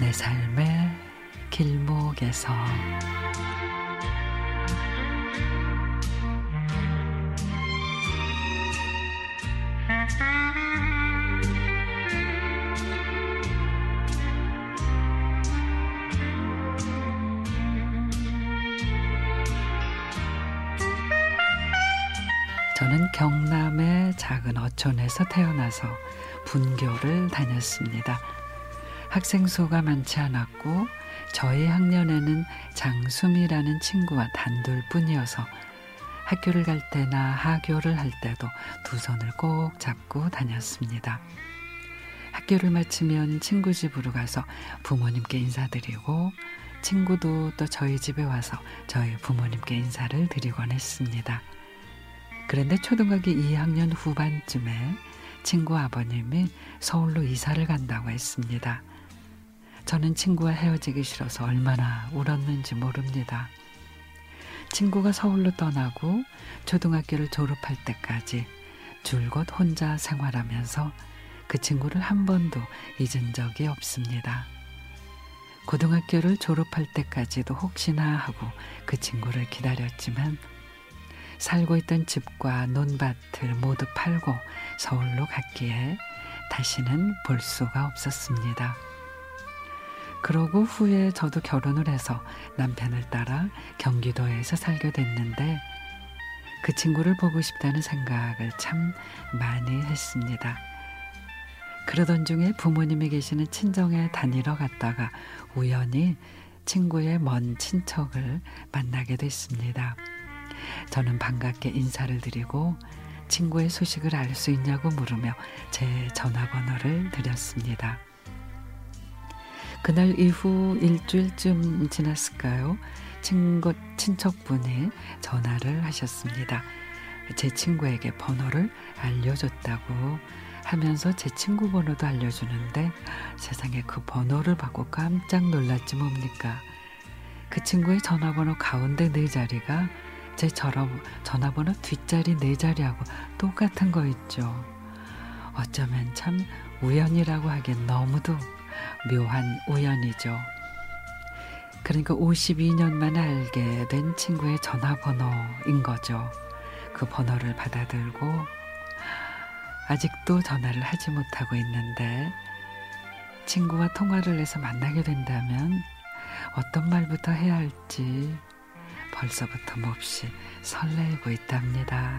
내 삶의 길목에서 저는 경남의 작은 어촌에서 태어나서 분교를 다녔습니다. 학생 수가 많지 않았고 저희 학년에는 장수미라는 친구와 단둘뿐이어서 학교를 갈 때나 하교를 할 때도 두 손을 꼭 잡고 다녔습니다. 학교를 마치면 친구 집으로 가서 부모님께 인사드리고 친구도 또 저희 집에 와서 저희 부모님께 인사를 드리곤 했습니다. 그런데 초등학교 2학년 후반쯤에 친구 아버님이 서울로 이사를 간다고 했습니다. 저는 친구와 헤어지기 싫어서 얼마나 울었는지 모릅니다. 친구가 서울로 떠나고 초등학교를 졸업할 때까지 줄곧 혼자 생활하면서 그 친구를 한 번도 잊은 적이 없습니다. 고등학교를 졸업할 때까지도 혹시나 하고 그 친구를 기다렸지만 살고 있던 집과 논밭을 모두 팔고 서울로 갔기에 다시는 볼 수가 없었습니다. 그러고 후에 저도 결혼을 해서 남편을 따라 경기도에서 살게 됐는데 그 친구를 보고 싶다는 생각을 참 많이 했습니다. 그러던 중에 부모님이 계시는 친정에 다니러 갔다가 우연히 친구의 먼 친척을 만나게 됐습니다. 저는 반갑게 인사를 드리고 친구의 소식을 알 수 있냐고 물으며 제 전화번호를 드렸습니다. 그날 이후 일주일쯤 지났을까요? 친구, 친척분이 전화를 하셨습니다. 제 친구에게 번호를 알려줬다고 하면서 제 친구 번호도 알려주는데 세상에 그 번호를 받고 깜짝 놀랐지 뭡니까? 그 친구의 전화번호 가운데 네 자리가 제 전화번호 뒷자리 네 자리하고 똑같은 거 있죠. 어쩌면 참 우연이라고 하기엔 너무도 묘한 우연이죠. 그러니까 52년 만에 알게 된 친구의 전화번호인 거죠. 그 번호를 받아들고 아직도 전화를 하지 못하고 있는데 친구와 통화를 해서 만나게 된다면 어떤 말부터 해야 할지 벌써부터 몹시 설레고 있답니다.